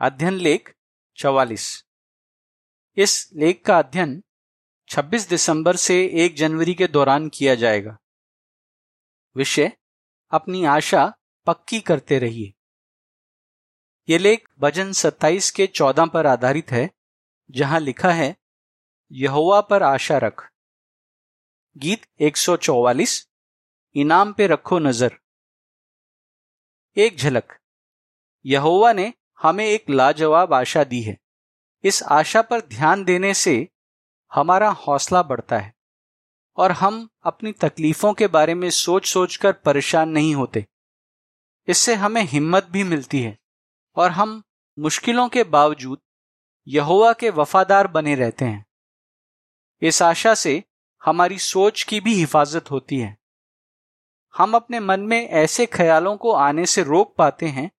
अध्ययन लेख चवालीस। इस लेख का अध्ययन 26 दिसंबर से 1 जनवरी के दौरान किया जाएगा। विषय, अपनी आशा पक्की करते रहिए। ये लेख भजन 27 के 14 पर आधारित है, जहाँ लिखा है, यहोवा पर आशा रख। गीत 144 इनाम पे रखो नज़र। एक झलक, यहोवा ने हमें एक लाजवाब आशा दी है। इस आशा पर ध्यान देने से हमारा हौसला बढ़ता है और हम अपनी तकलीफों के बारे में सोच सोच कर परेशान नहीं होते। इससे हमें हिम्मत भी मिलती है और हम मुश्किलों के बावजूद यहोवा के वफादार बने रहते हैं। इस आशा से हमारी सोच की भी हिफाजत होती है। हम अपने मन में ऐसे ख्यालों को आने से रोक पाते हैं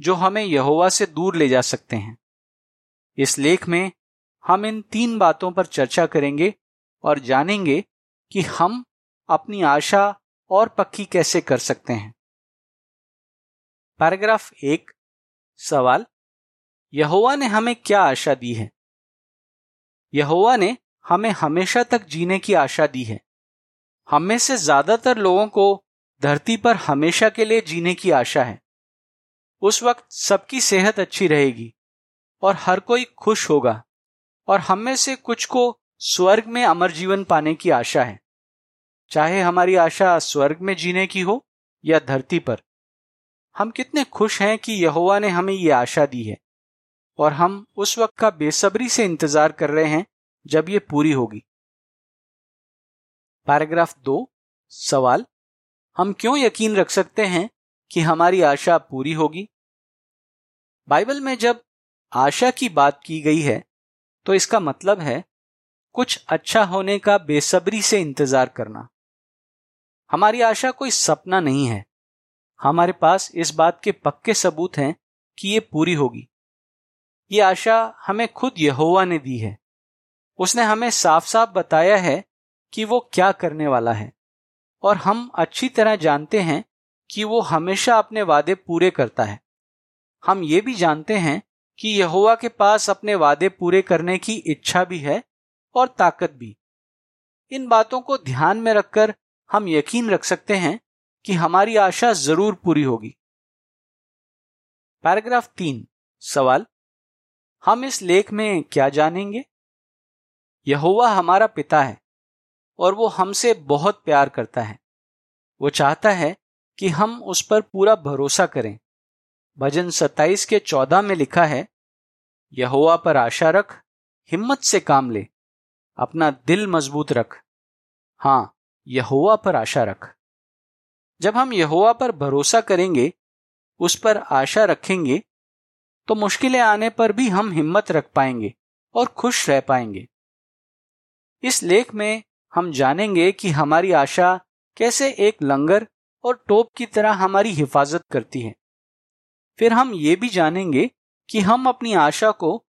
जो हमें यहोवा से दूर ले जा सकते हैं। इस लेख में हम इन तीन बातों पर चर्चा करेंगे और जानेंगे कि हम अपनी आशा और पक्की कैसे कर सकते हैं। पैराग्राफ एक, सवाल, यहोवा ने हमें क्या आशा दी है? यहोवा ने हमें हमेशा तक जीने की आशा दी है। हम में से ज़्यादातर लोगों को धरती पर हमेशा के लिए जीने की आशा है। उस वक्त सबकी सेहत अच्छी रहेगी और हर कोई खुश होगा और हम में से कुछ को स्वर्ग में अमर जीवन पाने की आशा है। चाहे हमारी आशा स्वर्ग में जीने की हो या धरती पर, हम कितने खुश हैं कि यहोवा ने हमें ये आशा दी है और हम उस वक्त का बेसब्री से इंतज़ार कर रहे हैं जब ये पूरी होगी। पैराग्राफ दो, सवाल, हम क्यों यकीन रख सकते हैं कि हमारी आशा पूरी होगी? बाइबल में जब आशा की बात की गई है तो इसका मतलब है, कुछ अच्छा होने का बेसब्री से इंतज़ार करना। हमारी आशा कोई सपना नहीं है। हमारे पास इस बात के पक्के सबूत हैं कि ये पूरी होगी। ये आशा हमें खुद यहोवा ने दी है। उसने हमें साफ़ साफ़ बताया है कि वो क्या करने वाला है। और हम अच्छी तरह जानते हैं कि वो हमेशा अपने वादे पूरे करता है। हम ये भी जानते हैं कि यहोवा के पास अपने वादे पूरे करने की इच्छा भी है और ताकत भी। इन बातों को ध्यान में रखकर हम यकीन रख सकते हैं कि हमारी आशा ज़रूर पूरी होगी। पैराग्राफ तीन। सवाल, हम इस लेख में क्या जानेंगे? यहोवा हमारा पिता है और वो हमसे बहुत प्यार करता है। वो चाहता है कि हम उस पर पूरा भरोसा करें। भजन 27 के 14 में लिखा है, यहोवा पर आशा रख, हिम्मत से काम ले, अपना दिल मज़बूत रख। हाँ, यहोवा पर आशा रख। जब हम यहोवा पर भरोसा करेंगे, उस पर आशा रखेंगे तो मुश्किलें आने पर भी हम हिम्मत रख पाएँगे और खुश रह पाएँगे। इस लेख में हम जानेंगे कि हमारी आशा कैसे एक लंगर और टोप की तरह हमारी हिफाजत करती है। फिर हम ये भी जानेंगे कि हम अपनी आशा को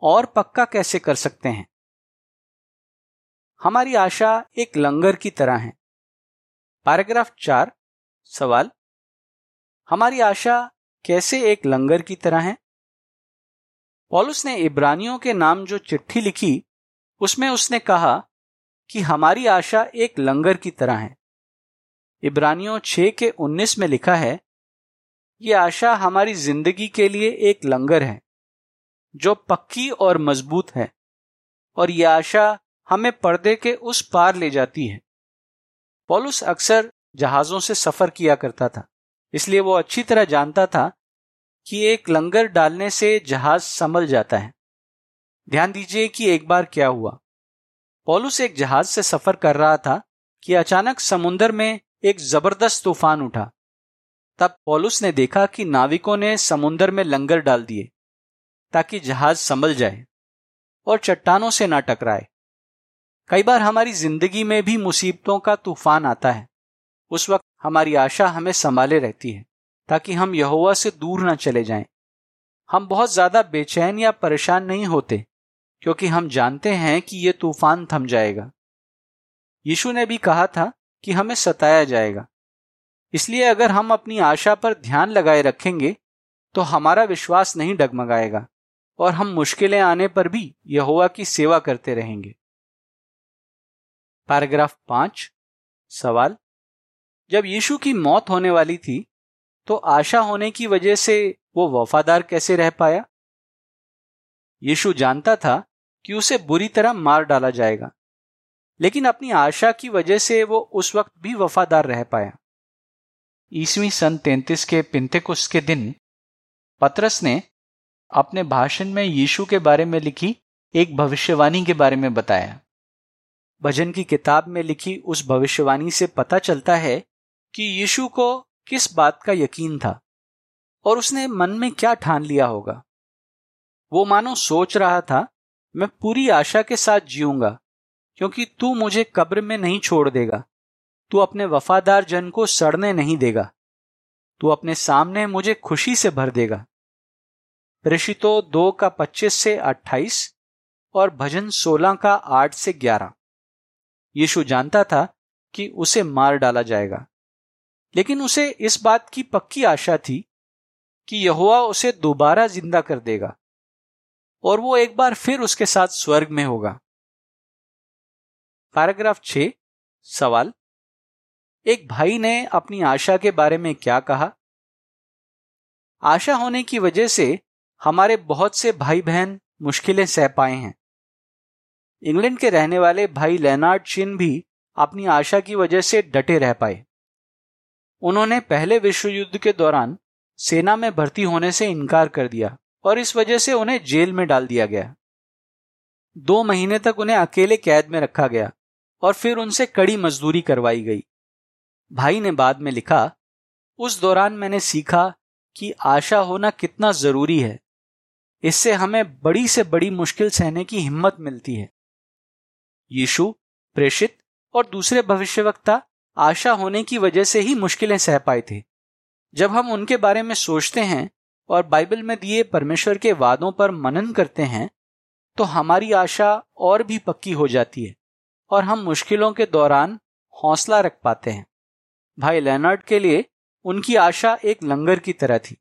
और पक्का कैसे कर सकते हैं। हमारी आशा एक लंगर की तरह है। पैराग्राफ चार, सवाल। हमारी आशा कैसे एक लंगर की तरह है? पॉलुस ने इब्रानियों के नाम जो चिट्ठी लिखी, उसमें उसने कहा कि हमारी आशा एक लंगर की तरह है। इब्रानियों छ के उन्नीस में लिखा है ये आशा हमारी ज़िंदगी के लिए एक लंगर है, जो पक्की और मज़बूत है, और यह आशा हमें पर्दे के उस पार ले जाती है। पॉलुस अक्सर जहाजों से सफ़र किया करता था, इसलिए वो अच्छी तरह जानता था कि एक लंगर डालने से जहाज़ संभल जाता है। ध्यान दीजिए कि एक बार क्या हुआ। पॉलुस एक जहाज़ से सफ़र कर रहा था कि अचानक समुन्दर में एक ज़बरदस्त तूफ़ान उठा। तब पॉलुस ने देखा कि नाविकों ने समुन्दर में लंगर डाल दिए, ताकि जहाज़ संभल जाए और चट्टानों से ना टकराए। कई बार हमारी ज़िंदगी में भी मुसीबतों का तूफ़ान आता है। उस वक्त हमारी आशा हमें संभाले रहती है, ताकि हम यहोवा से दूर ना चले जाएँ। हम बहुत ज़्यादा बेचैन या परेशान नहीं होते, क्योंकि हम जानते हैं कि यह तूफ़ान थम जाएगा। यीशु ने भी कहा था कि हमें सताया जाएगा। इसलिए अगर हम अपनी आशा पर ध्यान लगाए रखेंगे तो हमारा विश्वास नहीं डगमगाएगा, और हम मुश्किलें आने पर भी यहोवा की सेवा करते रहेंगे। पैराग्राफ पाँच, सवाल। जब यीशु की मौत होने वाली थी तो आशा होने की वजह से वो वफादार कैसे रह पाया? यीशु जानता था कि उसे बुरी तरह मार डाला जाएगा, लेकिन अपनी आशा की वजह से वो उस वक्त भी वफादार रह पाया। ईसवी सन तैतीस के पिंतेकुस के दिन, पत्रस ने अपने भाषण में यीशु के बारे में लिखी एक भविष्यवाणी के बारे में बताया। भजन की किताब में लिखी उस भविष्यवाणी से पता चलता है कि यीशु को किस बात का यकीन था और उसने मन में क्या ठान लिया होगा। वो मानो सोच रहा था, मैं पूरी आशा के साथ जीऊँगा, क्योंकि तू मुझे कब्र में नहीं छोड़ देगा। तू अपने वफादार जन को सड़ने नहीं देगा। तू अपने सामने मुझे खुशी से भर देगा। ऋषितो दो का पच्चीस से अट्ठाईस और भजन सोलह का आठ से ग्यारह। यीशु जानता था कि उसे मार डाला जाएगा। लेकिन उसे इस बात की पक्की आशा थी कि यहुआ उसे दोबारा ज़िंदा कर देगा और वो एक बार फिर उसके साथ स्वर्ग में होगा। पैराग्राफ छ सवाल। एक भाई ने अपनी आशा के बारे में क्या कहा? आशा होने की वजह से हमारे बहुत से भाई बहन मुश्किलें सह पाए हैं। इंग्लैंड के रहने वाले भाई लेनार्ड चिन भी अपनी आशा की वजह से डटे रह पाए। उन्होंने पहले विश्व युद्ध के दौरान सेना में भर्ती होने से इनकार कर दिया और इस वजह से उन्हें जेल में डाल दिया गया। दो महीने तक उन्हें अकेले कैद में रखा गया और फिर उनसे कड़ी मजदूरी करवाई गई। भाई ने बाद में लिखा, उस दौरान मैंने सीखा कि आशा होना कितना ज़रूरी है। इससे हमें बड़ी से बड़ी मुश्किल सहने की हिम्मत मिलती है। यीशु, प्रेषित और दूसरे भविष्यवक्ता, आशा होने की वजह से ही मुश्किलें सह पाए थे। जब हम उनके बारे में सोचते हैं और बाइबल में दिए परमेश्वर के वादों पर मनन करते हैं तो हमारी आशा और भी पक्की हो जाती है और हम मुश्किलों के दौरान हौसला रख पाते हैं। भाई लेनार्ड के लिए उनकी आशा एक लंगर की तरह थी।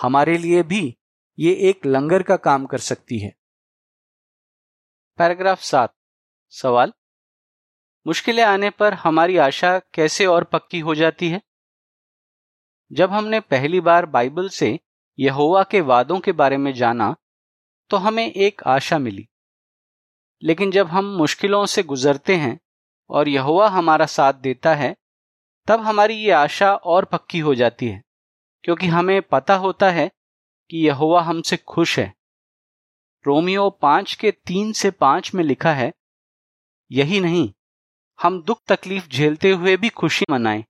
हमारे लिए भी ये एक लंगर का काम कर सकती है। पैराग्राफ सात। सवाल? मुश्किलें आने पर हमारी आशा कैसे और पक्की हो जाती है? जब हमने पहली बार बाइबल से यहोवा के वादों के बारे में जाना तो हमें एक आशा मिली। लेकिन जब हम मुश्किलों से गुजरते हैं और यहोवा हमारा साथ देता है तब हमारी ये आशा और पक्की हो जाती है, क्योंकि हमें पता होता है कि यहोवा हमसे खुश है। रोमियो पाँच के तीन से पाँच में लिखा है, यही नहीं, हम दुख तकलीफ़ झेलते हुए भी खुशी मनाएँ,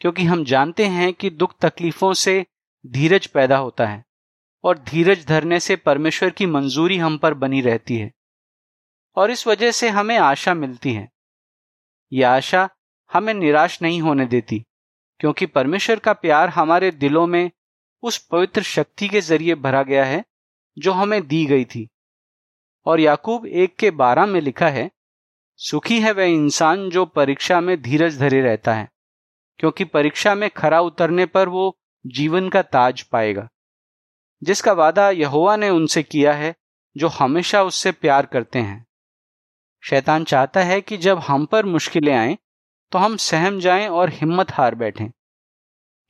क्योंकि हम जानते हैं कि दुख तकलीफों से धीरज पैदा होता है, और धीरज धरने से परमेश्वर की मंजूरी हम पर बनी रहती है। और इस वजह से हमें आशा मिलती है। यह आशा हमें निराश नहीं होने देती, क्योंकि परमेश्वर का प्यार हमारे दिलों में उस पवित्र शक्ति के ज़रिए भरा गया है, जो हमें दी गई थी। और याकूब एक के बारह में लिखा है, सुखी है वह इंसान जो परीक्षा में धीरज धरे रहता है, क्योंकि परीक्षा में खरा उतरने पर वो जीवन का ताज पाएगा। जिसका वादा यहोवा ने उनसे किया है, जो हमेशा उससे प्यार करते हैं। शैतान चाहता है कि जब हम पर मुश्किलें आए तो हम सहम जाएँ और हिम्मत हार बैठें।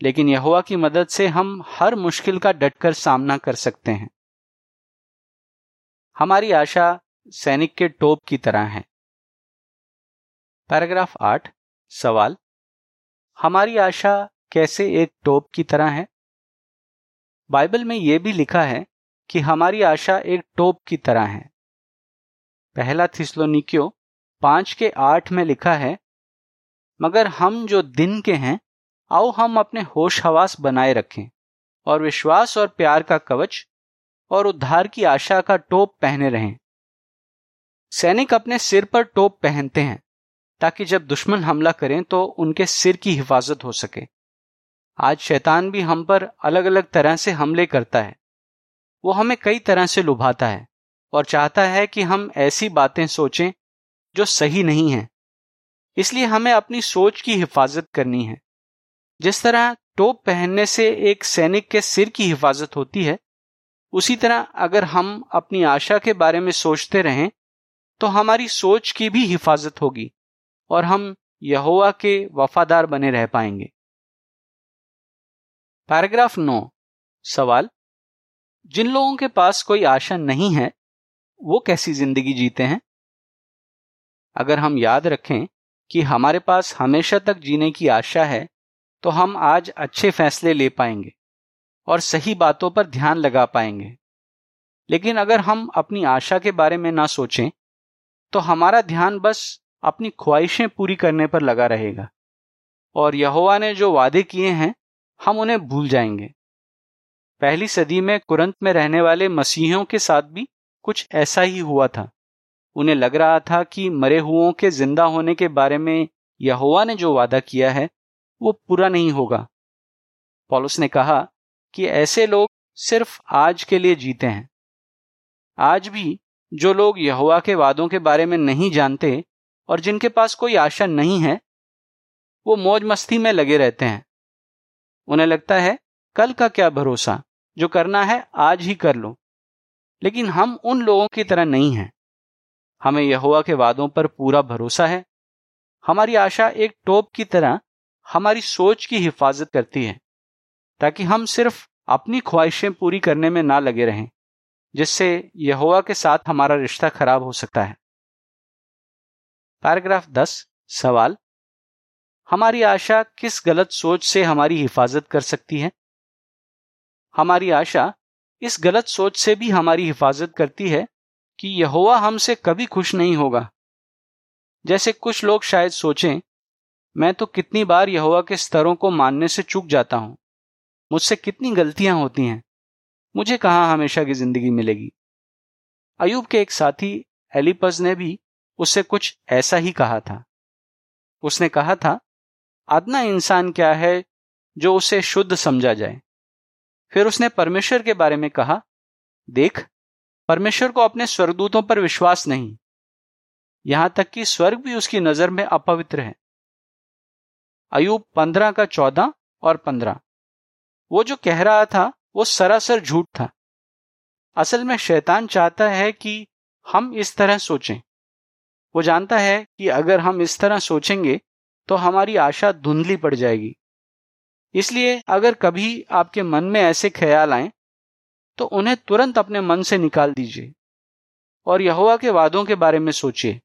लेकिन यहोवा की मदद से हम हर मुश्किल का डटकर सामना कर सकते हैं। हमारी आशा सैनिक के टोप की तरह है। पैराग्राफ आठ, सवाल। हमारी आशा कैसे एक टोप की तरह है? बाइबल में यह भी लिखा है कि हमारी आशा एक टोप की तरह है। पहला थिस्लोनिकियो पाँच के आठ में लिखा है मगर हम जो दिन के हैं, आओ हम अपने होश हवास बनाए रखें, और विश्वास और प्यार का कवच और उद्धार की आशा का टोप पहने रहें। सैनिक अपने सिर पर टोप पहनते हैं, ताकि जब दुश्मन हमला करें तो उनके सिर की हिफाजत हो सके। आज शैतान भी हम पर अलग अलग तरह से हमले करता है। वो हमें कई तरह से लुभाता है, और चाहता है कि हम ऐसी बातें सोचें जो सही नहीं है। इसलिए हमें अपनी सोच की हिफाजत करनी है। जिस तरह टोप पहनने से एक सैनिक के सिर की हिफाजत होती है, उसी तरह अगर हम अपनी आशा के बारे में सोचते रहें तो हमारी सोच की भी हिफाजत होगी और हम यहोवा के वफादार बने रह पाएँगे। पैराग्राफ नौ। सवाल, जिन लोगों के पास कोई आशा नहीं है, वो कैसी ज़िंदगी जीते हैं? अगर हम याद रखें कि हमारे पास हमेशा तक जीने की आशा है तो हम आज अच्छे फैसले ले पाएँगे और सही बातों पर ध्यान लगा पाएँगे। लेकिन अगर हम अपनी आशा के बारे में ना सोचें तो हमारा ध्यान बस अपनी ख्वाहिशें पूरी करने पर लगा रहेगा और यहोवा ने जो वादे किए हैं, हम उन्हें भूल जाएँगे। पहली सदी में कुरंत में रहने वाले मसीहियों के साथ भी कुछ ऐसा ही हुआ था। उन्हें लग रहा था कि मरे हुओं के ज़िंदा होने के बारे में यहोवा ने जो वादा किया है, वो पूरा नहीं होगा। पॉलुस ने कहा कि ऐसे लोग सिर्फ़ आज के लिए जीते हैं। आज भी जो लोग यहोवा के वादों के बारे में नहीं जानते और जिनके पास कोई आशा नहीं है, वो मौज मस्ती में लगे रहते हैं। उन्हें लगता है, कल का क्या भरोसा? जो करना है, आज ही कर लो। लेकिन हम उन लोगों की तरह नहीं हैं। हमें यहोवा के वादों पर पूरा भरोसा है। हमारी आशा एक टोप की तरह हमारी सोच की हिफाजत करती है, ताकि हम सिर्फ़ अपनी ख्वाहिशें पूरी करने में ना लगे रहें, जिससे यहोवा के साथ हमारा रिश्ता खराब हो सकता है। पैराग्राफ दस, सवाल। हमारी आशा किस गलत सोच से हमारी हिफाजत कर सकती है? हमारी आशा इस गलत सोच से भी हमारी हिफाजत करती है कि यहोवा हमसे कभी खुश नहीं होगा। जैसे कुछ लोग शायद सोचें, मैं तो कितनी बार यहोवा के स्तरों को मानने से चूक जाता हूँ। मुझसे कितनी गलतियाँ होती हैं। मुझे कहाँ हमेशा की ज़िंदगी मिलेगी? अयूब के एक साथी एलिपस ने भी उससे कुछ ऐसा ही कहा था। उसने कहा था अदना इंसान क्या है जो उसे शुद्ध समझा जाए? फिर उसने परमेश्वर के बारे में कहा, देख परमेश्वर को अपने स्वर्गदूतों पर विश्वास नहीं। यहाँ तक कि स्वर्ग भी उसकी नज़र में अपवित्र है। अयूब पंद्रह का चौदह और पंद्रह। वो जो कह रहा था, वो सरासर झूठ था। असल में शैतान चाहता है कि हम इस तरह सोचें। वो जानता है कि अगर हम इस तरह सोचेंगे तो हमारी आशा धुंधली पड़ जाएगी। इसलिए अगर कभी आपके मन में ऐसे ख्याल आए तो उन्हें तुरंत अपने मन से निकाल दीजिए और यहुआ के वादों के बारे में सोचिए।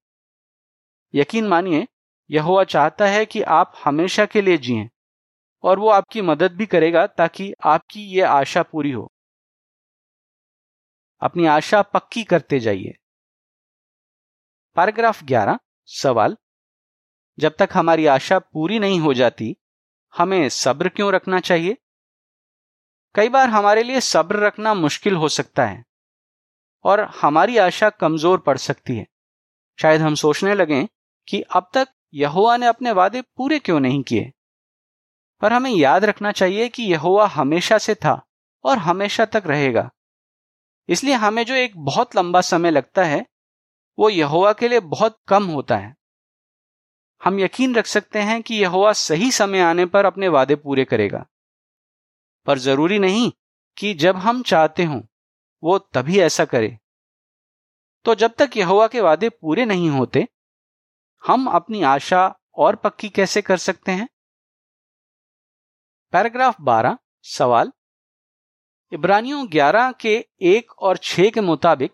यकीन मानिए यहुआ चाहता है कि आप हमेशा के लिए जिए और वो आपकी मदद भी करेगा ताकि आपकी ये आशा पूरी हो। अपनी आशा पक्की करते जाइए। पैराग्राफ 11 सवाल। जब तक हमारी आशा पूरी नहीं हो जाती, हमें सब्र क्यों रखना चाहिए? कई बार हमारे लिए सब्र रखना मुश्किल हो सकता है और हमारी आशा कमज़ोर पड़ सकती है। शायद हम सोचने लगें कि अब तक यहोवा ने अपने वादे पूरे क्यों नहीं किए? पर हमें याद रखना चाहिए कि यहुआ हमेशा से था और हमेशा तक रहेगा। इसलिए हमें जो एक बहुत लंबा समय लगता है, वो यहुआ के लिए बहुत कम होता है। हम यकीन रख सकते हैं कि यहोवा सही समय आने पर अपने वादे पूरे करेगा। पर ज़रूरी नहीं कि जब हम चाहते हों, वो तभी ऐसा करे। तो जब तक यहोवा के वादे पूरे नहीं होते, हम अपनी आशा और पक्की कैसे कर सकते हैं? पैराग्राफ 12 सवाल। इब्रानियों 11 के एक और छह के मुताबिक,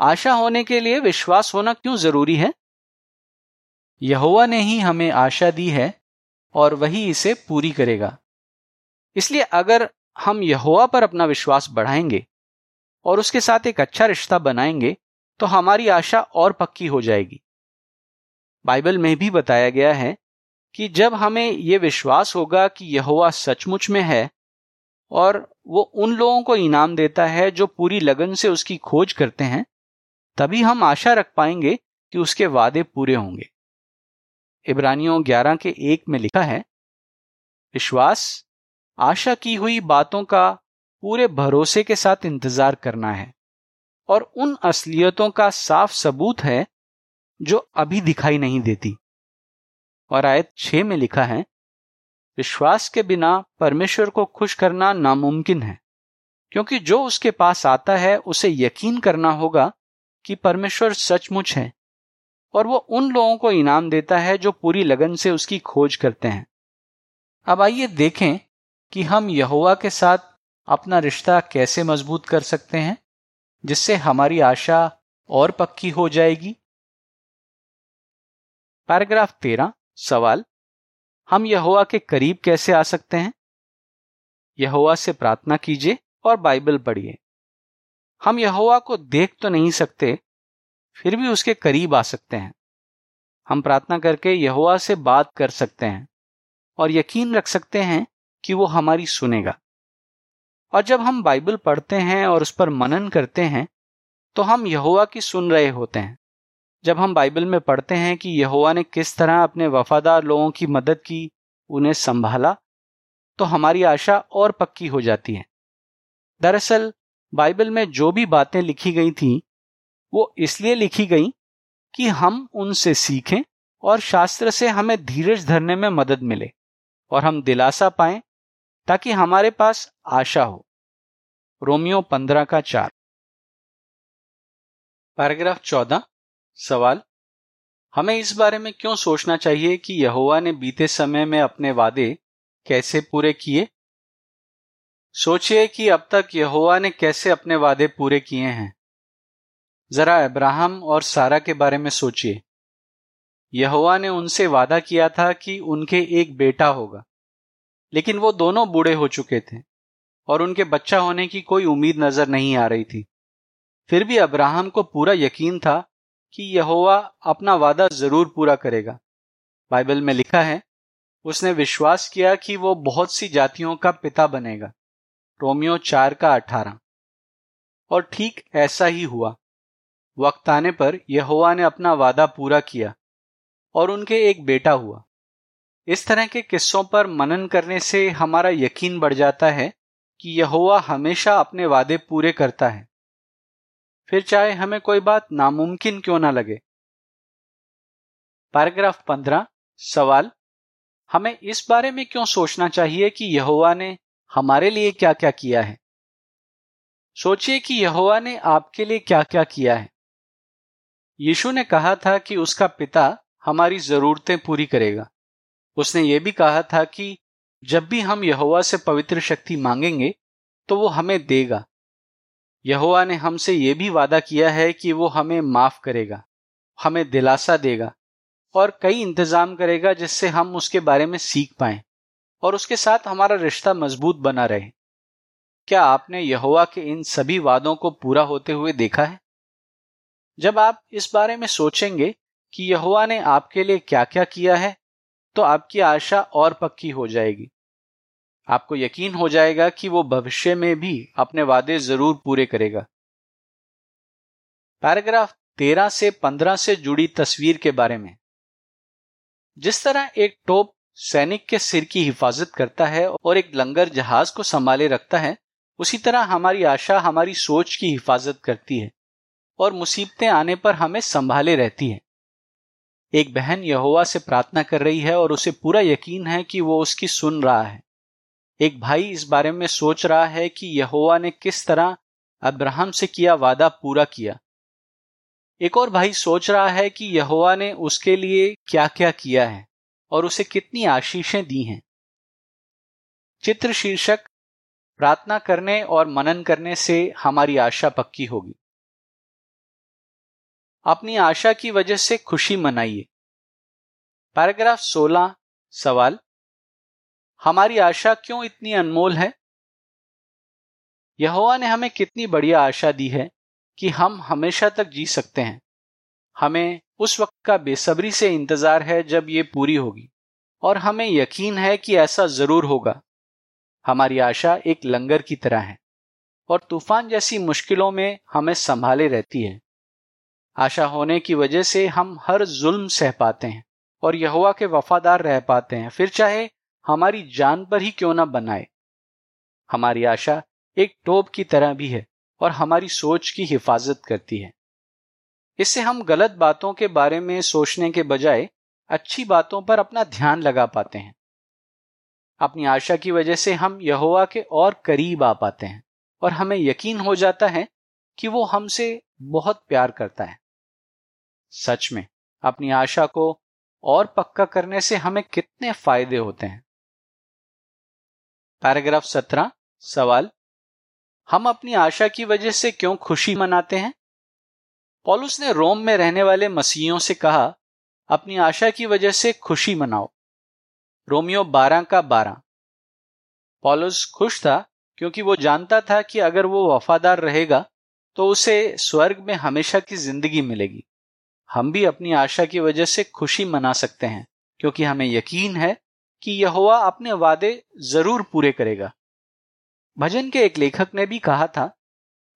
आशा होने के लिए विश्वास होना क्यों ज़रूरी है? यहोवा ने ही हमें आशा दी है और वही इसे पूरी करेगा। इसलिए अगर हम यहोवा पर अपना विश्वास बढ़ाएँगे और उसके साथ एक अच्छा रिश्ता बनाएँगे तो हमारी आशा और पक्की हो जाएगी। बाइबल में भी बताया गया है कि जब हमें यह विश्वास होगा कि यहोवा सचमुच में है और वो उन लोगों को इनाम देता है जो पूरी लगन से उसकी खोज करते हैं, तभी हम आशा रख पाएँगे कि उसके वादे पूरे होंगे। इब्रानियों 11 के एक में लिखा है, विश्वास आशा की हुई बातों का पूरे भरोसे के साथ इंतज़ार करना है और उन असलियतों का साफ़ सबूत है जो अभी दिखाई नहीं देती। और आयत छ में लिखा है, विश्वास के बिना परमेश्वर को खुश करना नामुमकिन है, क्योंकि जो उसके पास आता है, उसे यकीन करना होगा कि परमेश्वर सचमुच है और वो उन लोगों को इनाम देता है जो पूरी लगन से उसकी खोज करते हैं। अब आइए देखें कि हम यहोवा के साथ अपना रिश्ता कैसे मज़बूत कर सकते हैं, जिससे हमारी आशा और पक्की हो जाएगी? पैराग्राफ तेरह, सवाल, हम यहोवा के करीब कैसे आ सकते हैं? यहोवा से प्रार्थना कीजिए और बाइबल पढ़िए। हम यहोवा को देख तो नहीं सकते, फिर भी उसके करीब आ सकते हैं। हम प्रार्थना करके यहोवा से बात कर सकते हैं और यकीन रख सकते हैं कि वो हमारी सुनेगा। और जब हम बाइबल पढ़ते हैं और उस पर मनन करते हैं तो हम यहोवा की सुन रहे होते हैं। जब हम बाइबल में पढ़ते हैं कि यहोवा ने किस तरह अपने वफादार लोगों की मदद की, उन्हें संभाला तो हमारी आशा और पक्की हो जाती है। दरअसल, बाइबल में जो भी बातें लिखी गई थी, वो इसलिए लिखी गई कि हम उनसे सीखें और शास्त्र से हमें धीरज धरने में मदद मिले और हम दिलासा पाएँ ताकि हमारे पास आशा हो। रोमियो पंद्रह का चार। पैराग्राफ चौदह, सवाल। हमें इस बारे में क्यों सोचना चाहिए कि यहोवा ने बीते समय में अपने वादे कैसे पूरे किए? सोचिए कि अब तक यहोवा ने कैसे अपने वादे पूरे किए हैं। जरा अब्राहम और सारा के बारे में सोचिए। यहोवा ने उनसे वादा किया था कि उनके एक बेटा होगा। लेकिन वो दोनों बूढ़े हो चुके थे और उनके बच्चा होने की कोई उम्मीद नज़र नहीं आ रही थी। फिर भी अब्राहम को पूरा यकीन था कि यहोवा अपना वादा ज़रूर पूरा करेगा। बाइबल में लिखा है, उसने विश्वास किया कि वो बहुत सी जातियों का पिता बनेगा। रोमियो चार का अठारह। और ठीक ऐसा ही हुआ। वक्त आने पर यहोवा ने अपना वादा पूरा किया और उनके एक बेटा हुआ। इस तरह के किस्सों पर मनन करने से हमारा यकीन बढ़ जाता है कि यहोवा हमेशा अपने वादे पूरे करता है। फिर चाहे हमें कोई बात नामुमकिन क्यों ना लगे। पैराग्राफ पंद्रह, सवाल, हमें इस बारे में क्यों सोचना चाहिए कि यहोवा ने हमारे लिए क्या क्या किया है? सोचिए कि यहोवा ने आपके लिए क्या क्या किया है। यीशु ने कहा था कि उसका पिता हमारी जरूरतें पूरी करेगा। उसने ये भी कहा था कि जब भी हम यहोवा से पवित्र शक्ति मांगेंगे तो वो हमें देगा। यहोवा ने हमसे ये भी वादा किया है कि वो हमें माफ़ करेगा, हमें दिलासा देगा और कई इंतज़ाम करेगा जिससे हम उसके बारे में सीख पाए और उसके साथ हमारा रिश्ता मज़बूत बना रहे। क्या आपने यहोवा के इन सभी वादों को पूरा होते हुए देखा है? जब आप इस बारे में सोचेंगे कि यहोवा ने आपके लिए क्या क्या किया है तो आपकी आशा और पक्की हो जाएगी। आपको यकीन हो जाएगा कि वो भविष्य में भी अपने वादे ज़रूर पूरे करेगा। पैराग्राफ तेरह से पंद्रह से जुड़ी तस्वीर के बारे में। जिस तरह एक टोप सैनिक के सिर की हिफाजत करता है और एक लंगर जहाज़ को संभाले रखता है, उसी तरह हमारी आशा हमारी सोच की हिफाजत करती है और मुसीबतें आने पर हमें संभाले रहती है। एक बहन यहोवा से प्रार्थना कर रही है और उसे पूरा यकीन है कि वो उसकी सुन रहा है। एक भाई इस बारे में सोच रहा है कि यहोवा ने किस तरह अब्राहम से किया वादा पूरा किया। एक और भाई सोच रहा है कि यहोवा ने उसके लिए क्या क्या किया है और उसे कितनी आशीषें दी हैं। चित्र शीर्षक, प्रार्थना करने और मनन करने से हमारी आशा पक्की होगी। अपनी आशा की वजह से खुशी मनाइए। पैराग्राफ 16 सवाल, हमारी आशा क्यों इतनी अनमोल है? यहोवा ने हमें कितनी बढ़िया आशा दी है कि हम हमेशा तक जी सकते हैं। हमें उस वक्त का बेसब्री से इंतज़ार है जब ये पूरी होगी, और हमें यकीन है कि ऐसा ज़रूर होगा। हमारी आशा एक लंगर की तरह है, और तूफ़ान जैसी मुश्किलों में हमें संभाले रहती है। आशा होने की वजह से हम हर जुल्म सह पाते हैं और यहुआ के वफादार रह पाते हैं। फिर चाहे हमारी जान पर ही क्यों ना बनाए। हमारी आशा एक टोप की तरह भी है और हमारी सोच की हिफाजत करती है। इससे हम गलत बातों के बारे में सोचने के बजाय अच्छी बातों पर अपना ध्यान लगा पाते हैं। अपनी आशा की वजह से हम यहोवा के और करीब आ पाते हैं और हमें यकीन हो जाता है कि वो हमसे बहुत प्यार करता है। सच में, अपनी आशा को और पक्का करने से हमें कितने फ़ायदे होते हैं? पैराग्राफ सत्रह, सवाल, हम अपनी आशा की वजह से क्यों खुशी मनाते हैं? पॉलुस ने रोम में रहने वाले मसीहियों से कहा, अपनी आशा की वजह से खुशी मनाओ। रोमियो बारह का बारह। पॉलुस खुश था क्योंकि वो जानता था कि अगर वो वफादार रहेगा तो उसे स्वर्ग में हमेशा की ज़िंदगी मिलेगी। हम भी अपनी आशा की वजह से खुशी मना सकते हैं, क्योंकि हमें यकीन है कि यहोवा अपने वादे ज़रूर पूरे करेगा। भजन के एक लेखक ने भी कहा था,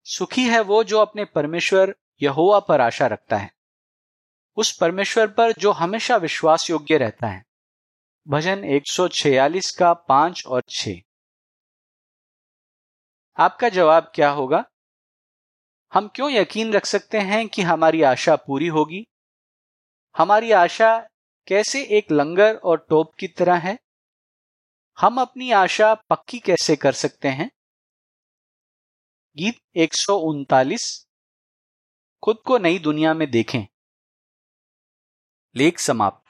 सुखी है वो जो अपने परमेश्वर यहोवा पर आशा रखता है। उस परमेश्वर पर जो हमेशा विश्वास योग्य रहता है। भजन 146 का पाँच और छ आपका जवाब क्या होगा? हम क्यों यकीन रख सकते हैं कि हमारी आशा पूरी होगी? हमारी आशा कैसे एक लंगर और टोप की तरह है? हम अपनी आशा पक्की कैसे कर सकते हैं? गीत एक सौ उनतालीस। खुद को नई दुनिया में देखें। लेख समाप्त।